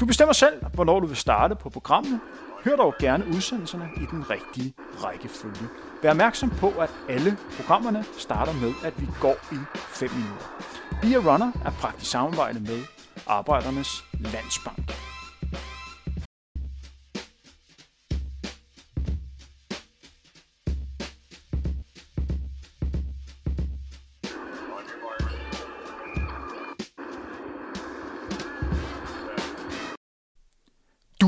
Du bestemmer selv, hvornår du vil starte på programmet. Hør dog gerne udsendelserne i den rigtige rækkefølge. Vær opmærksom på, at alle programmerne starter med, at vi går i 5 minutter. Be a Runner er praktisk samarbejde med Arbejdernes Landsbank.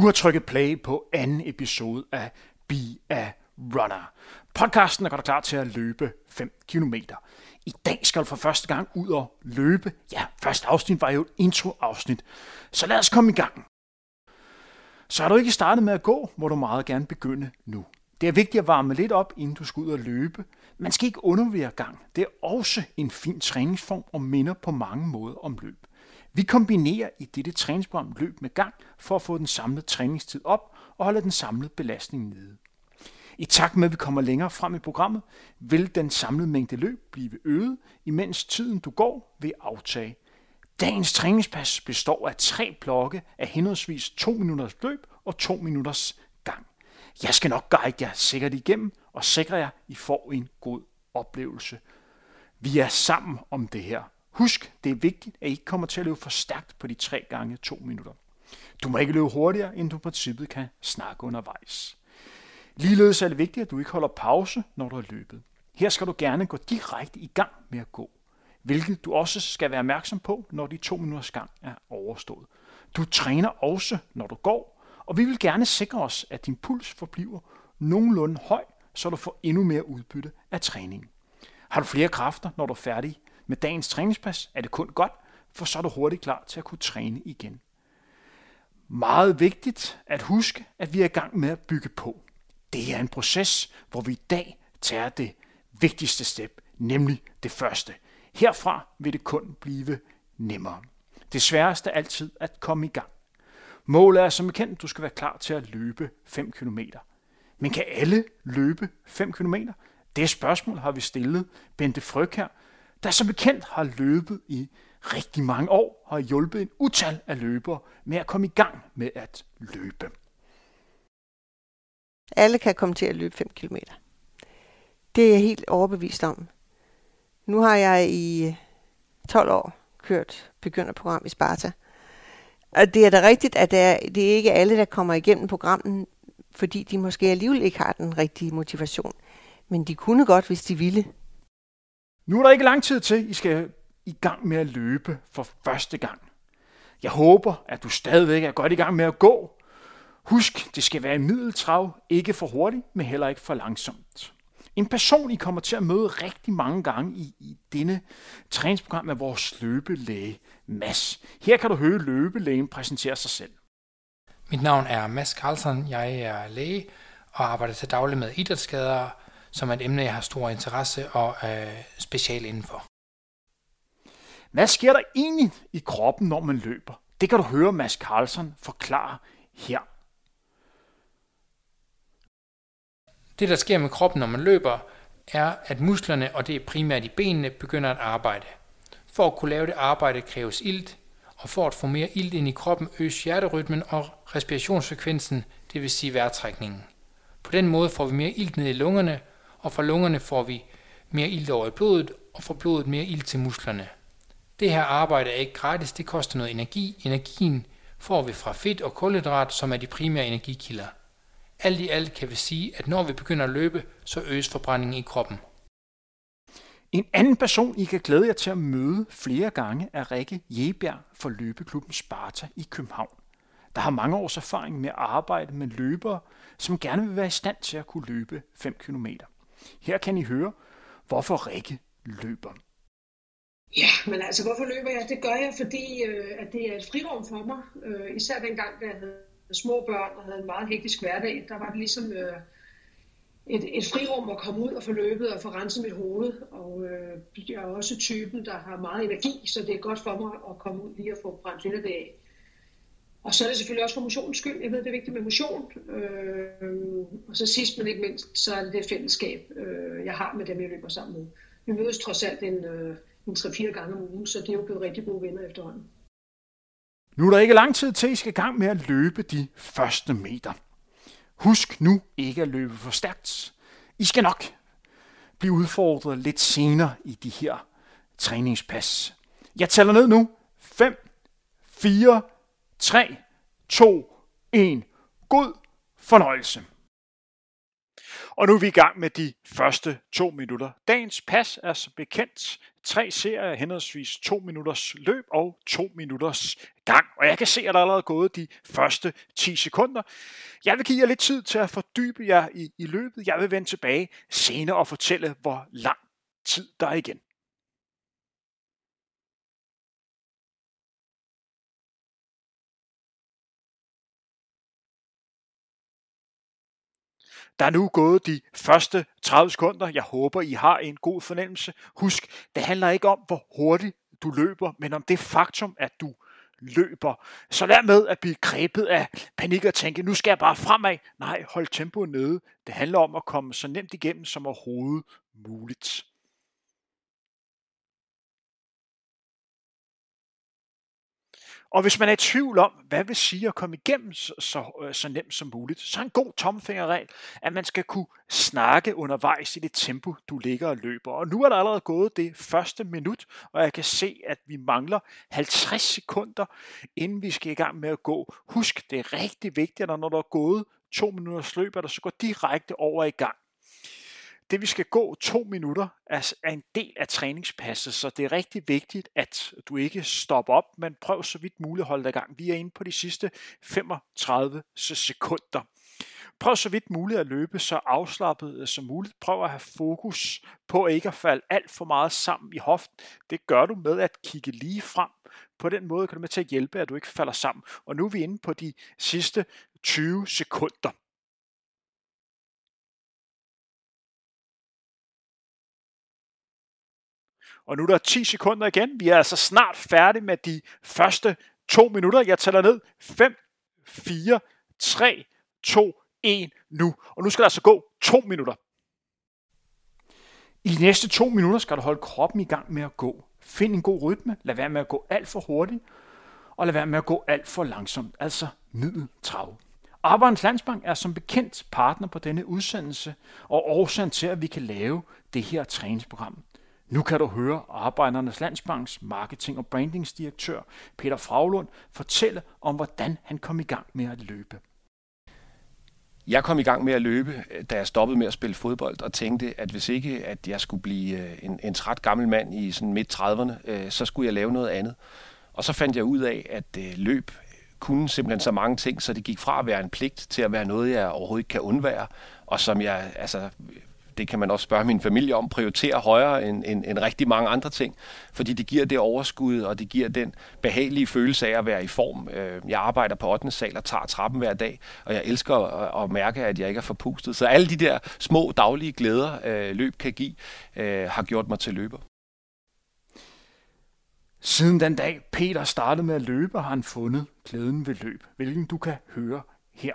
Har trykket play på anden episode af Be a Runner. Podcasten er godt klar til at løbe 5 km. I dag skal du for første gang ud og løbe. Ja, første afsnit var jo et intro-afsnit. Så lad os komme i gang. Så er du ikke startet med at gå, må du meget gerne begynde nu. Det er vigtigt at varme lidt op, inden du skal ud og løbe. Man skal ikke undervære gang. Det er også en fin træningsform og minder på mange måder om løb. Vi kombinerer i dette træningsprogram løb med gang for at få den samlede træningstid op og holde den samlede belastning nede. I takt med, at vi kommer længere frem i programmet, vil den samlede mængde løb blive øget, imens tiden du går vil aftage. Dagens træningspas består af tre blokke af henholdsvis 2 minutters løb og 2 minutters gang. Jeg skal nok guide jer sikkert igennem og sikre jer, at I får en god oplevelse. Vi er sammen om det her. Husk, det er vigtigt, at I ikke kommer til at løbe for stærkt på de 3 gange 2 minutter. Du må ikke løbe hurtigere, end du på princippet kan snakke undervejs. Ligeledes er det vigtigt, at du ikke holder pause, når du har løbet. Her skal du gerne gå direkte i gang med at gå, hvilket du også skal være opmærksom på, når de to minutters gang er overstået. Du træner også, når du går, og vi vil gerne sikre os, at din puls forbliver nogenlunde høj, så du får endnu mere udbytte af træningen. Har du flere kræfter, når du er færdig med dagens træningspas, er det kun godt, for så er du hurtigt klar til at kunne træne igen. Meget vigtigt at huske, at vi er i gang med at bygge på. Det er en proces, hvor vi i dag tager det vigtigste step, nemlig det første. Herfra vil det kun blive nemmere. Det sværeste er altid at komme i gang. Målet er som bekendt, at du skal være klar til at løbe 5 km. Men kan alle løbe 5 km? Det spørgsmål har vi stillet Bente Fryg her, der som bekendt har løbet i rigtig mange år og har hjulpet en utal af løbere med at komme i gang med at løbe. Alle kan komme til at løbe 5 km. Det er jeg helt overbevist om. Nu har jeg i 12 år kørt begynderprogram i Sparta. Og det er da rigtigt, at det er, det er ikke alle, der kommer igennem programmet, fordi de måske alligevel ikke har den rigtige motivation. Men de kunne godt, hvis de ville. Nu er der ikke lang tid til, I skal i gang med at løbe for første gang. Jeg håber, at du stadigvæk er godt i gang med at gå. Husk, det skal være i middeltrav, ikke for hurtigt, men heller ikke for langsomt. En person, I kommer til at møde rigtig mange gange i, i denne træningsprogram, er vores løbelæge, Mads. Her kan du høre løbelægen præsentere sig selv. Mit navn er Mads Carlsen. Jeg er læge og arbejder til daglig med idrætsskader, som er et emne, jeg har stor interesse og er special indenfor. Hvad sker der egentlig i kroppen, når man løber? Det kan du høre Mads Carlsen forklare her. Det, der sker med kroppen, når man løber, er, at musklerne, og det er primært i benene, begynder at arbejde. For at kunne lave det arbejde kræves ilt, og for at få mere ilt ind i kroppen øges hjerterytmen og respirationsfrekvensen, det vil sige vejrtrækningen. På den måde får vi mere ilt ned i lungerne, og fra lungerne får vi mere ilt over i blodet, og fra blodet mere ilt til musklerne. Det her arbejde er ikke gratis, det koster noget energi. Energien får vi fra fedt og kulhydrat, som er de primære energikilder. Alt i alt kan vi sige, at når vi begynder at løbe, så øges forbrændingen i kroppen. En anden person, I kan glæde jer til at møde flere gange, er Rikke Jebjerg fra løbeklubben Sparta i København. Der har mange års erfaring med at arbejde med løbere, som gerne vil være i stand til at kunne løbe 5 km. Her kan I høre, hvorfor Rikke løber. Ja, men altså hvorfor løber jeg? Det gør jeg, fordi øh, at det er et frirum for mig. Øh, især dengang, da jeg havde små børn og havde en meget hektisk hverdag, der var det ligesom øh, et, et frirum at komme ud og få løbet og få renset mit hoved. Og øh, jeg er også typen, der har meget energi, så det er godt for mig at komme ud lige og få brændt lidt af. Og så er det selvfølgelig også for motionens skyld. Jeg ved, det er vigtigt med motion. Øh, og så sidst men ikke mindst, så er det det fællesskab, øh, jeg har med dem, jeg løber sammen med. Vi mødes trods alt en, øh, en 3-4 gange om ugen, så det er jo blevet rigtig gode venner efterhånden. Nu er der ikke lang tid til, at I skal i gang med at løbe de første meter. Husk nu ikke at løbe for stærkt. I skal nok blive udfordret lidt senere i de her træningspas. Jeg tæller ned nu. 5, 4, 3, 2, 1. God fornøjelse. Og nu er vi i gang med de første to minutter. Dagens pas er som bekendt tre serier henholdsvis to minutters løb og to minutters gang. Og jeg kan se, at der er allerede gået de første 10 sekunder. Jeg vil give jer lidt tid til at fordybe jer i, i løbet. Jeg vil vende tilbage senere og fortælle, hvor lang tid der er igen. Der er nu gået de første 30 sekunder. Jeg håber, I har en god fornemmelse. Husk, det handler ikke om, hvor hurtigt du løber, men om det faktum, at du løber. Så lad med at blive grebet af panik og tænke, nu skal jeg bare fremad. Nej, hold tempoet nede. Det handler om at komme så nemt igennem som overhovedet muligt. Og hvis man er i tvivl om, hvad vil sige at komme igennem så, så, øh, så nemt som muligt, så er en god tomfingerregel, at man skal kunne snakke undervejs i det tempo, du ligger og løber. Og nu er der allerede gået det første minut, og jeg kan se, at vi mangler 50 sekunder, inden vi skal i gang med at gå. Husk, det er rigtig vigtigt, at når der er gået to minutters løb, at der så går direkte over i gang. Det vi skal gå to minutter er, er en del af træningspasset, så det er rigtig vigtigt, at du ikke stopper op, men prøv så vidt muligt at holde dig i gang. Vi er inde på de sidste 35 sekunder. Prøv så vidt muligt at løbe så afslappet øh, som muligt. Prøv at have fokus på ikke at falde alt for meget sammen i hoften. Det gør du med at kigge lige frem. På den måde kan du med til at hjælpe, at du ikke falder sammen. Og nu er vi inde på de sidste 20 sekunder. Og nu er der 10 sekunder igen. Vi er altså snart færdige med de første to minutter. Jeg tæller ned. 5, 4, 3, 2, 1 nu. Og nu skal der altså gå to minutter. I de næste to minutter skal du holde kroppen i gang med at gå. Find en god rytme. Lad være med at gå alt for hurtigt. Og lad være med at gå alt for langsomt. Altså middeltrav. Arbejdernes Landsbank er som bekendt partner på denne udsendelse, og årsagen til, at vi kan lave det her træningsprogram. Nu kan du høre Arbejdernes Landsbanks marketing- og brandingsdirektør Peter Fraglund fortælle om, hvordan han kom i gang med at løbe. Jeg kom i gang med at løbe, da jeg stoppede med at spille fodbold, og tænkte, at hvis ikke at jeg skulle blive øh, en, en træt gammel mand i sådan midt 30'erne, øh, så skulle jeg lave noget andet. Og så fandt jeg ud af, at øh, løb kunne simpelthen så mange ting, så det gik fra at være en pligt til at være noget, jeg overhovedet ikke kan undvære, og som jeg altså det kan man også spørge min familie om, prioriterer højere end, end, end rigtig mange andre ting, fordi det giver det overskud, og det giver den behagelige følelse af at være i form. Øh, jeg arbejder på 8. sal og tager trappen hver dag, og jeg elsker at, at mærke, at jeg ikke er forpustet. Så alle de der små daglige glæder, øh, løb kan give, øh, har gjort mig til løber. Siden den dag Peter startede med at løbe, har han fundet glæden ved løb, hvilken du kan høre her.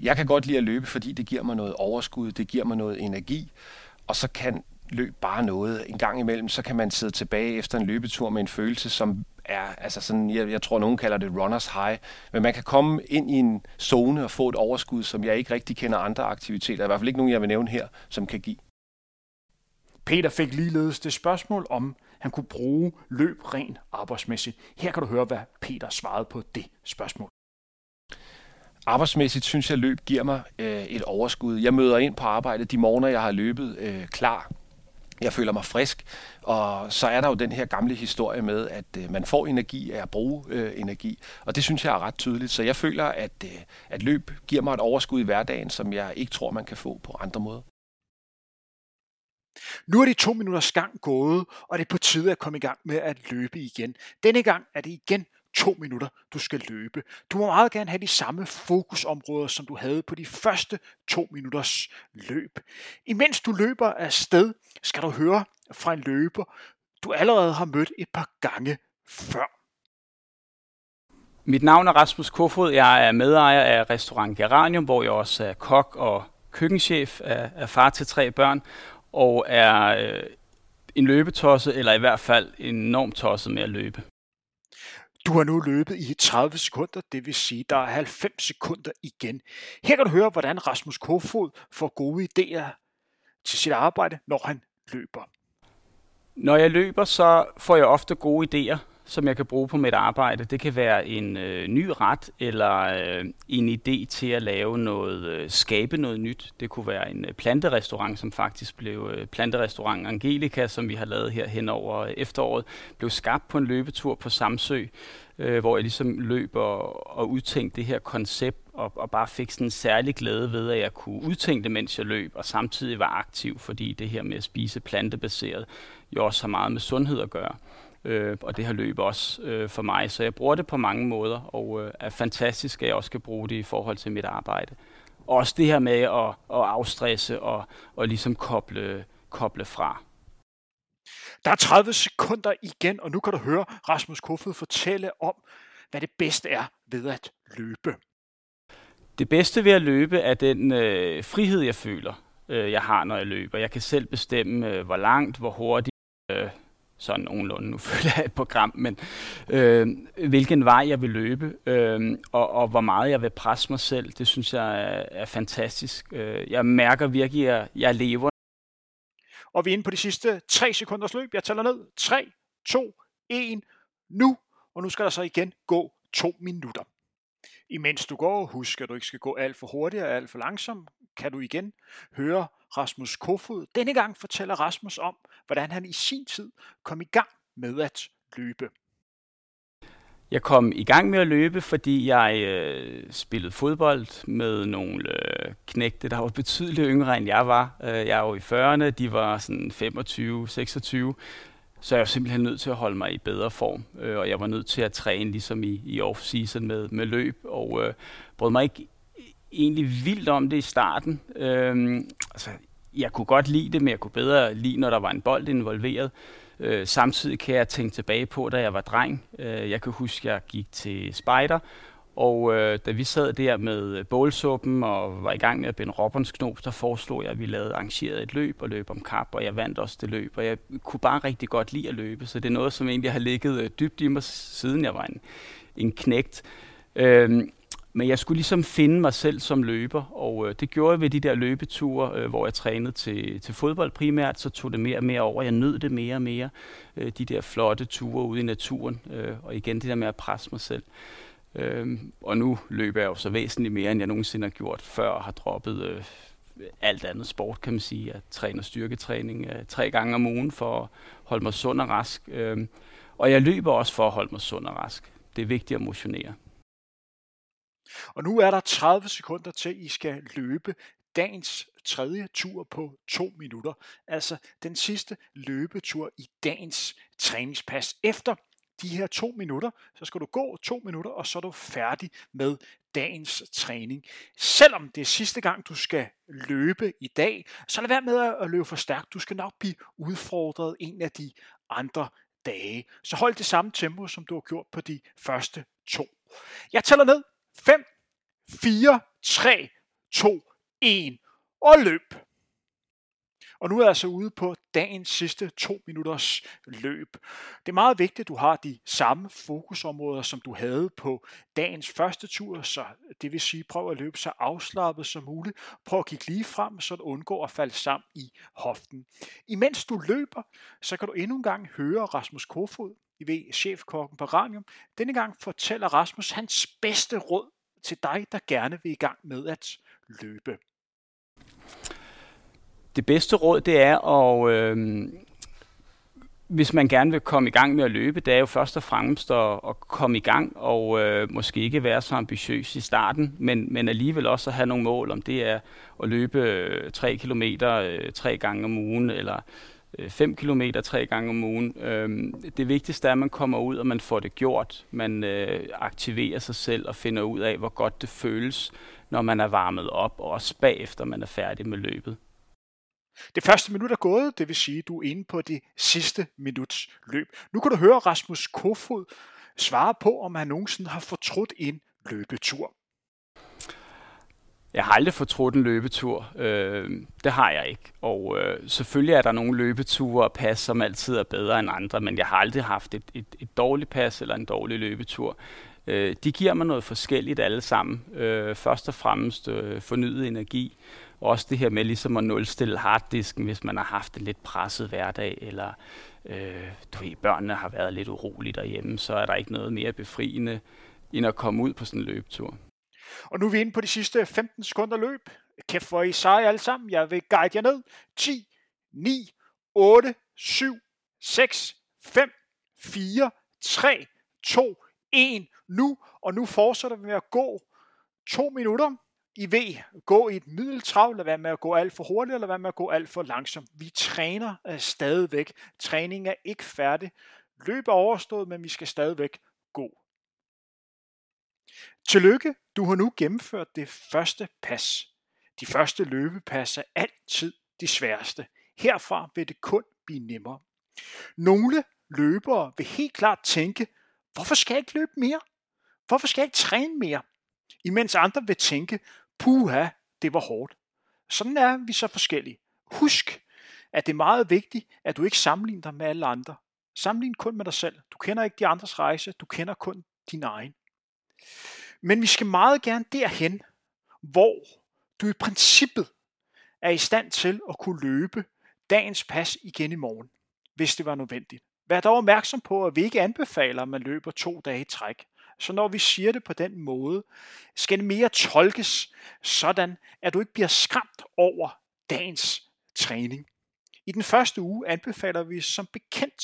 Jeg kan godt lide at løbe, fordi det giver mig noget overskud, det giver mig noget energi, og så kan løb bare noget. En gang imellem, så kan man sidde tilbage efter en løbetur med en følelse, som er, altså sådan, jeg, jeg tror, nogen kalder det runners high, men man kan komme ind i en zone og få et overskud, som jeg ikke rigtig kender andre aktiviteter, i hvert fald ikke nogen, jeg vil nævne her, som kan give. Peter fik ligeledes det spørgsmål om, han kunne bruge løb rent arbejdsmæssigt. Her kan du høre, hvad Peter svarede på det spørgsmål. Arbejdsmæssigt synes jeg, løb giver mig øh, et overskud. Jeg møder ind på arbejde de morgener, jeg har løbet øh, klar. Jeg føler mig frisk, og så er der jo den her gamle historie med, at øh, man får energi af at bruge øh, energi, og det synes jeg er ret tydeligt. Så jeg føler, at, øh, at løb giver mig et overskud i hverdagen, som jeg ikke tror, man kan få på andre måder. Nu er de to minutters gang gået, og det er på tide at komme i gang med at løbe igen. Denne gang er det igen to minutter, du skal løbe. Du må meget gerne have de samme fokusområder, som du havde på de første to minutters løb. Imens du løber af sted, skal du høre fra en løber, du allerede har mødt et par gange før. Mit navn er Rasmus Kofod. Jeg er medejer af restaurant Geranium, hvor jeg også er kok og køkkenchef, er, er far til tre børn, og er øh, en løbetosse, eller i hvert fald enormt tosset med at løbe. Du har nu løbet i 30 sekunder, det vil sige, der er 90 sekunder igen. Her kan du høre, hvordan Rasmus Kofod får gode idéer til sit arbejde, når han løber. Når jeg løber, så får jeg ofte gode idéer, som jeg kan bruge på mit arbejde. Det kan være en øh, ny ret eller øh, en idé til at lave noget, øh, skabe noget nyt. Det kunne være en øh, planterestaurant, som faktisk blev øh, planterestaurant Angelica, som vi har lavet her hen over efteråret, blev skabt på en løbetur på Samsø, øh, hvor jeg ligesom løb og, og udtænkte det her koncept og, og bare fik sådan en særlig glæde ved, at jeg kunne udtænke det, mens jeg løb, og samtidig var aktiv, fordi det her med at spise plantebaseret jo også har meget med sundhed at gøre øh, og det har løb også øh, for mig. Så jeg bruger det på mange måder, og øh, er fantastisk, at jeg også kan bruge det i forhold til mit arbejde. Også det her med at, at afstresse og, og ligesom koble, koble fra. Der er 30 sekunder igen, og nu kan du høre Rasmus Kofod fortælle om, hvad det bedste er ved at løbe. Det bedste ved at løbe er den øh, frihed, jeg føler, øh, jeg har, når jeg løber. Jeg kan selv bestemme, øh, hvor langt, hvor hurtigt, øh, sådan nogenlunde, nu følger jeg et program, men øh, hvilken vej jeg vil løbe, øh, og, og hvor meget jeg vil presse mig selv, det synes jeg er, er fantastisk. Øh, jeg mærker virkelig, at jeg lever. Og vi er inde på de sidste 3 sekunders løb. Jeg tæller ned. 3, 2, 1, nu. Og nu skal der så igen gå 2 minutter. Imens du går, husk at du ikke skal gå alt for hurtigt og alt for langsomt, kan du igen høre Rasmus Kofod. Denne gang fortæller Rasmus om, hvordan han i sin tid kom i gang med at løbe. Jeg kom i gang med at løbe, fordi jeg øh, spillede fodbold med nogle øh, knægte, der var betydeligt yngre end jeg var. Øh, jeg var i 40'erne, de var sådan 25-26, så jeg var simpelthen nødt til at holde mig i bedre form. Øh, og jeg var nødt til at træne ligesom i, i off-season med, med løb, og øh, brød mig ikke egentlig vildt om det i starten. Øhm, altså, jeg kunne godt lide det, men jeg kunne bedre lide, når der var en bold involveret. Øh, samtidig kan jeg tænke tilbage på, da jeg var dreng. Øh, jeg kan huske, at jeg gik til spejder, og øh, da vi sad der med bålsuppen og var i gang med at binde robbensknop, så foreslog jeg, at vi lavede arrangeret et løb og løb om kap, og jeg vandt også det løb, og jeg kunne bare rigtig godt lide at løbe, så det er noget, som egentlig har ligget øh, dybt i mig, siden jeg var en, en knægt. Øh, men jeg skulle ligesom finde mig selv som løber, og øh, det gjorde jeg ved de der løbeture, øh, hvor jeg trænede til, til fodbold primært, så tog det mere og mere over. Jeg nød det mere og mere, øh, de der flotte ture ude i naturen, øh, og igen det der med at presse mig selv. Øh, og nu løber jeg jo så væsentligt mere, end jeg nogensinde har gjort før, og har droppet øh, alt andet sport, kan man sige. Jeg træner styrketræning øh, tre gange om ugen for at holde mig sund og rask. Øh, og jeg løber også for at holde mig sund og rask. Det er vigtigt at motionere. Og nu er der 30 sekunder til, I skal løbe dagens tredje tur på to minutter. Altså den sidste løbetur i dagens træningspas. Efter de her to minutter, så skal du gå to minutter, og så er du færdig med dagens træning. Selvom det er sidste gang, du skal løbe i dag, så lad være med at løbe for stærkt. Du skal nok blive udfordret en af de andre dage. Så hold det samme tempo, som du har gjort på de første to. Jeg tæller ned 5, 4, 3, 2, 1 og løb. Og nu er jeg altså ude på dagens sidste to minutters løb. Det er meget vigtigt, at du har de samme fokusområder, som du havde på dagens første tur, så det vil sige, prøv at løbe så afslappet som muligt. Prøv at kigge lige frem, så du undgår at falde sammen i hoften. Imens du løber, så kan du endnu en gang høre Rasmus Kofod, i ved, chefkokken på Ranium. Denne gang fortæller Rasmus hans bedste råd til dig, der gerne vil i gang med at løbe? Det bedste råd, det er at, øh, hvis man gerne vil komme i gang med at løbe, det er jo først og fremmest at, at komme i gang, og øh, måske ikke være så ambitiøs i starten, men, men alligevel også at have nogle mål, om det er at løbe øh, 3 km øh, tre gange om ugen, eller Øh, 5 km tre gange om ugen. Øhm, det vigtigste er, at man kommer ud, og man får det gjort. Man øh, aktiverer sig selv og finder ud af, hvor godt det føles, når man er varmet op, og også bagefter man er færdig med løbet. Det første minut er gået, det vil sige, at du er inde på det sidste minuts løb. Nu kan du høre Rasmus Kofod svare på, om han nogensinde har fortrudt en løbetur. Jeg har aldrig fortrudt en løbetur. Øh, det har jeg ikke. Og øh, selvfølgelig er der nogle løbeture og pas, som altid er bedre end andre, men jeg har aldrig haft et, et, et dårligt pas eller en dårlig løbetur. Øh, de giver mig noget forskelligt alle sammen. Øh, først og fremmest øh, fornyet energi. Også det her med ligesom at nulstille harddisken, hvis man har haft en lidt presset hverdag, eller øh, du ved, børnene har været lidt urolige derhjemme, så er der ikke noget mere befriende, end at komme ud på sådan en løbetur. Og nu er vi inde på de sidste 15 sekunder løb. Kæft, hvor I seje alle sammen. Jeg vil guide jer ned. 10, 9, 8, 7, 6, 5, 4, 3, 2, 1 nu. Og nu fortsætter vi med at gå to minutter. I ved, gå i et middeltrav, lad være med at gå alt for hurtigt, eller være med at gå alt for langsomt. Vi træner øh, stadigvæk. Træningen er ikke færdig. Løb er overstået, men vi skal stadigvæk gå. Tillykke, du har nu gennemført det første pas. De første løbepas er altid de sværeste. Herfra vil det kun blive nemmere. Nogle løbere vil helt klart tænke, hvorfor skal jeg ikke løbe mere? Hvorfor skal jeg ikke træne mere? Imens andre vil tænke, puha, det var hårdt. Sådan er vi så forskellige. Husk, at det er meget vigtigt, at du ikke sammenligner dig med alle andre. Sammenlign kun med dig selv. Du kender ikke de andres rejse, du kender kun din egen. Men vi skal meget gerne derhen, hvor du i princippet er i stand til at kunne løbe dagens pas igen i morgen, hvis det var nødvendigt. Vær dog opmærksom på, at vi ikke anbefaler, at man løber to dage i træk. Så når vi siger det på den måde, skal det mere tolkes sådan, at du ikke bliver skræmt over dagens træning. I den første uge anbefaler vi som bekendt,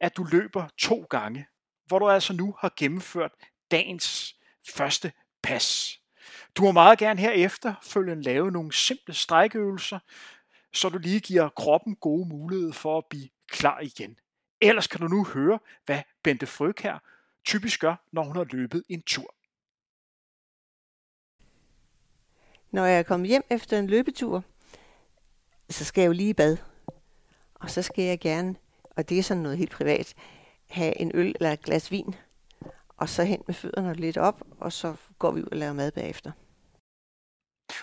at du løber to gange, hvor du altså nu har gennemført dagens første pas. Du må meget gerne herefter følge lave nogle simple strækøvelser, så du lige giver kroppen gode mulighed for at blive klar igen. Ellers kan du nu høre, hvad Bente Frøkær her typisk gør, når hun har løbet en tur. Når jeg er kommet hjem efter en løbetur, så skal jeg jo lige i bad. Og så skal jeg gerne, og det er sådan noget helt privat, have en øl eller et glas vin og så hen med fødderne lidt op, og så går vi ud og laver mad bagefter.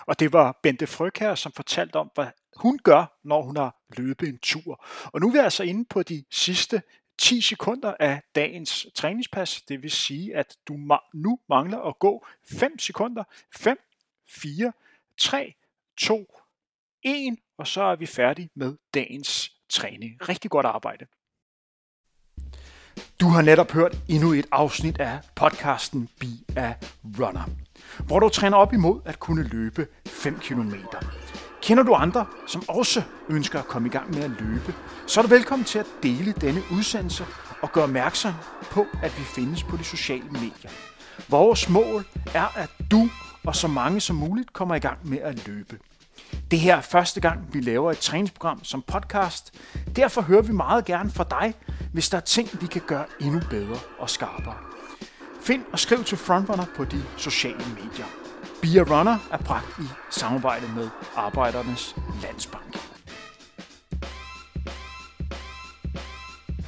Og det var Bente Fryg her, som fortalte om, hvad hun gør, når hun har løbet en tur. Og nu er vi altså inde på de sidste 10 sekunder af dagens træningspas. Det vil sige, at du nu mangler at gå 5 sekunder. 5, 4, 3, 2, 1, og så er vi færdige med dagens træning. Rigtig godt arbejde. Du har netop hørt endnu et afsnit af podcasten Be a Runner, hvor du træner op imod at kunne løbe 5 km. Kender du andre, som også ønsker at komme i gang med at løbe, så er du velkommen til at dele denne udsendelse og gøre opmærksom på, at vi findes på de sociale medier. Vores mål er, at du og så mange som muligt kommer i gang med at løbe. Det her er første gang, vi laver et træningsprogram som podcast. Derfor hører vi meget gerne fra dig, hvis der er ting, vi kan gøre endnu bedre og skarpere. Find og skriv til Frontrunner på de sociale medier. Be a Runner er bragt i samarbejde med Arbejdernes Landsbank.